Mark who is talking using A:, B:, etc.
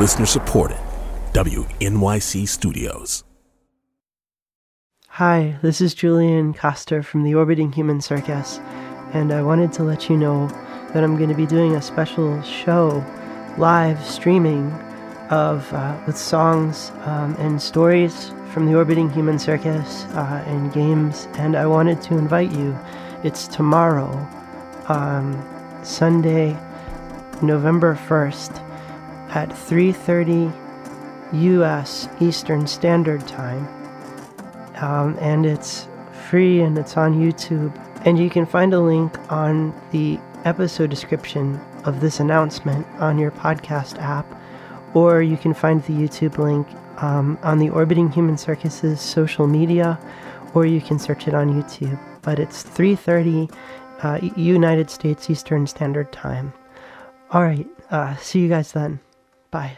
A: Listener supported. WNYC Studios.
B: Hi, this is Julian Koster from the Orbiting Human Circus, and I wanted to let you know that I'm going to be doing a special show, live streaming, of uh, with songs um, and stories from the Orbiting Human Circus uh, and games, and I wanted to invite you. It's tomorrow, um, Sunday, November 1st, at 3:30 U.S. Eastern Standard Time, um, and it's free and it's on YouTube. And you can find a link on the episode description of this announcement on your podcast app, or you can find the YouTube link um, on the Orbiting Human Circus's social media, or you can search it on YouTube. But it's 3:30 uh, United States Eastern Standard Time. All right, uh, see you guys then. Bye.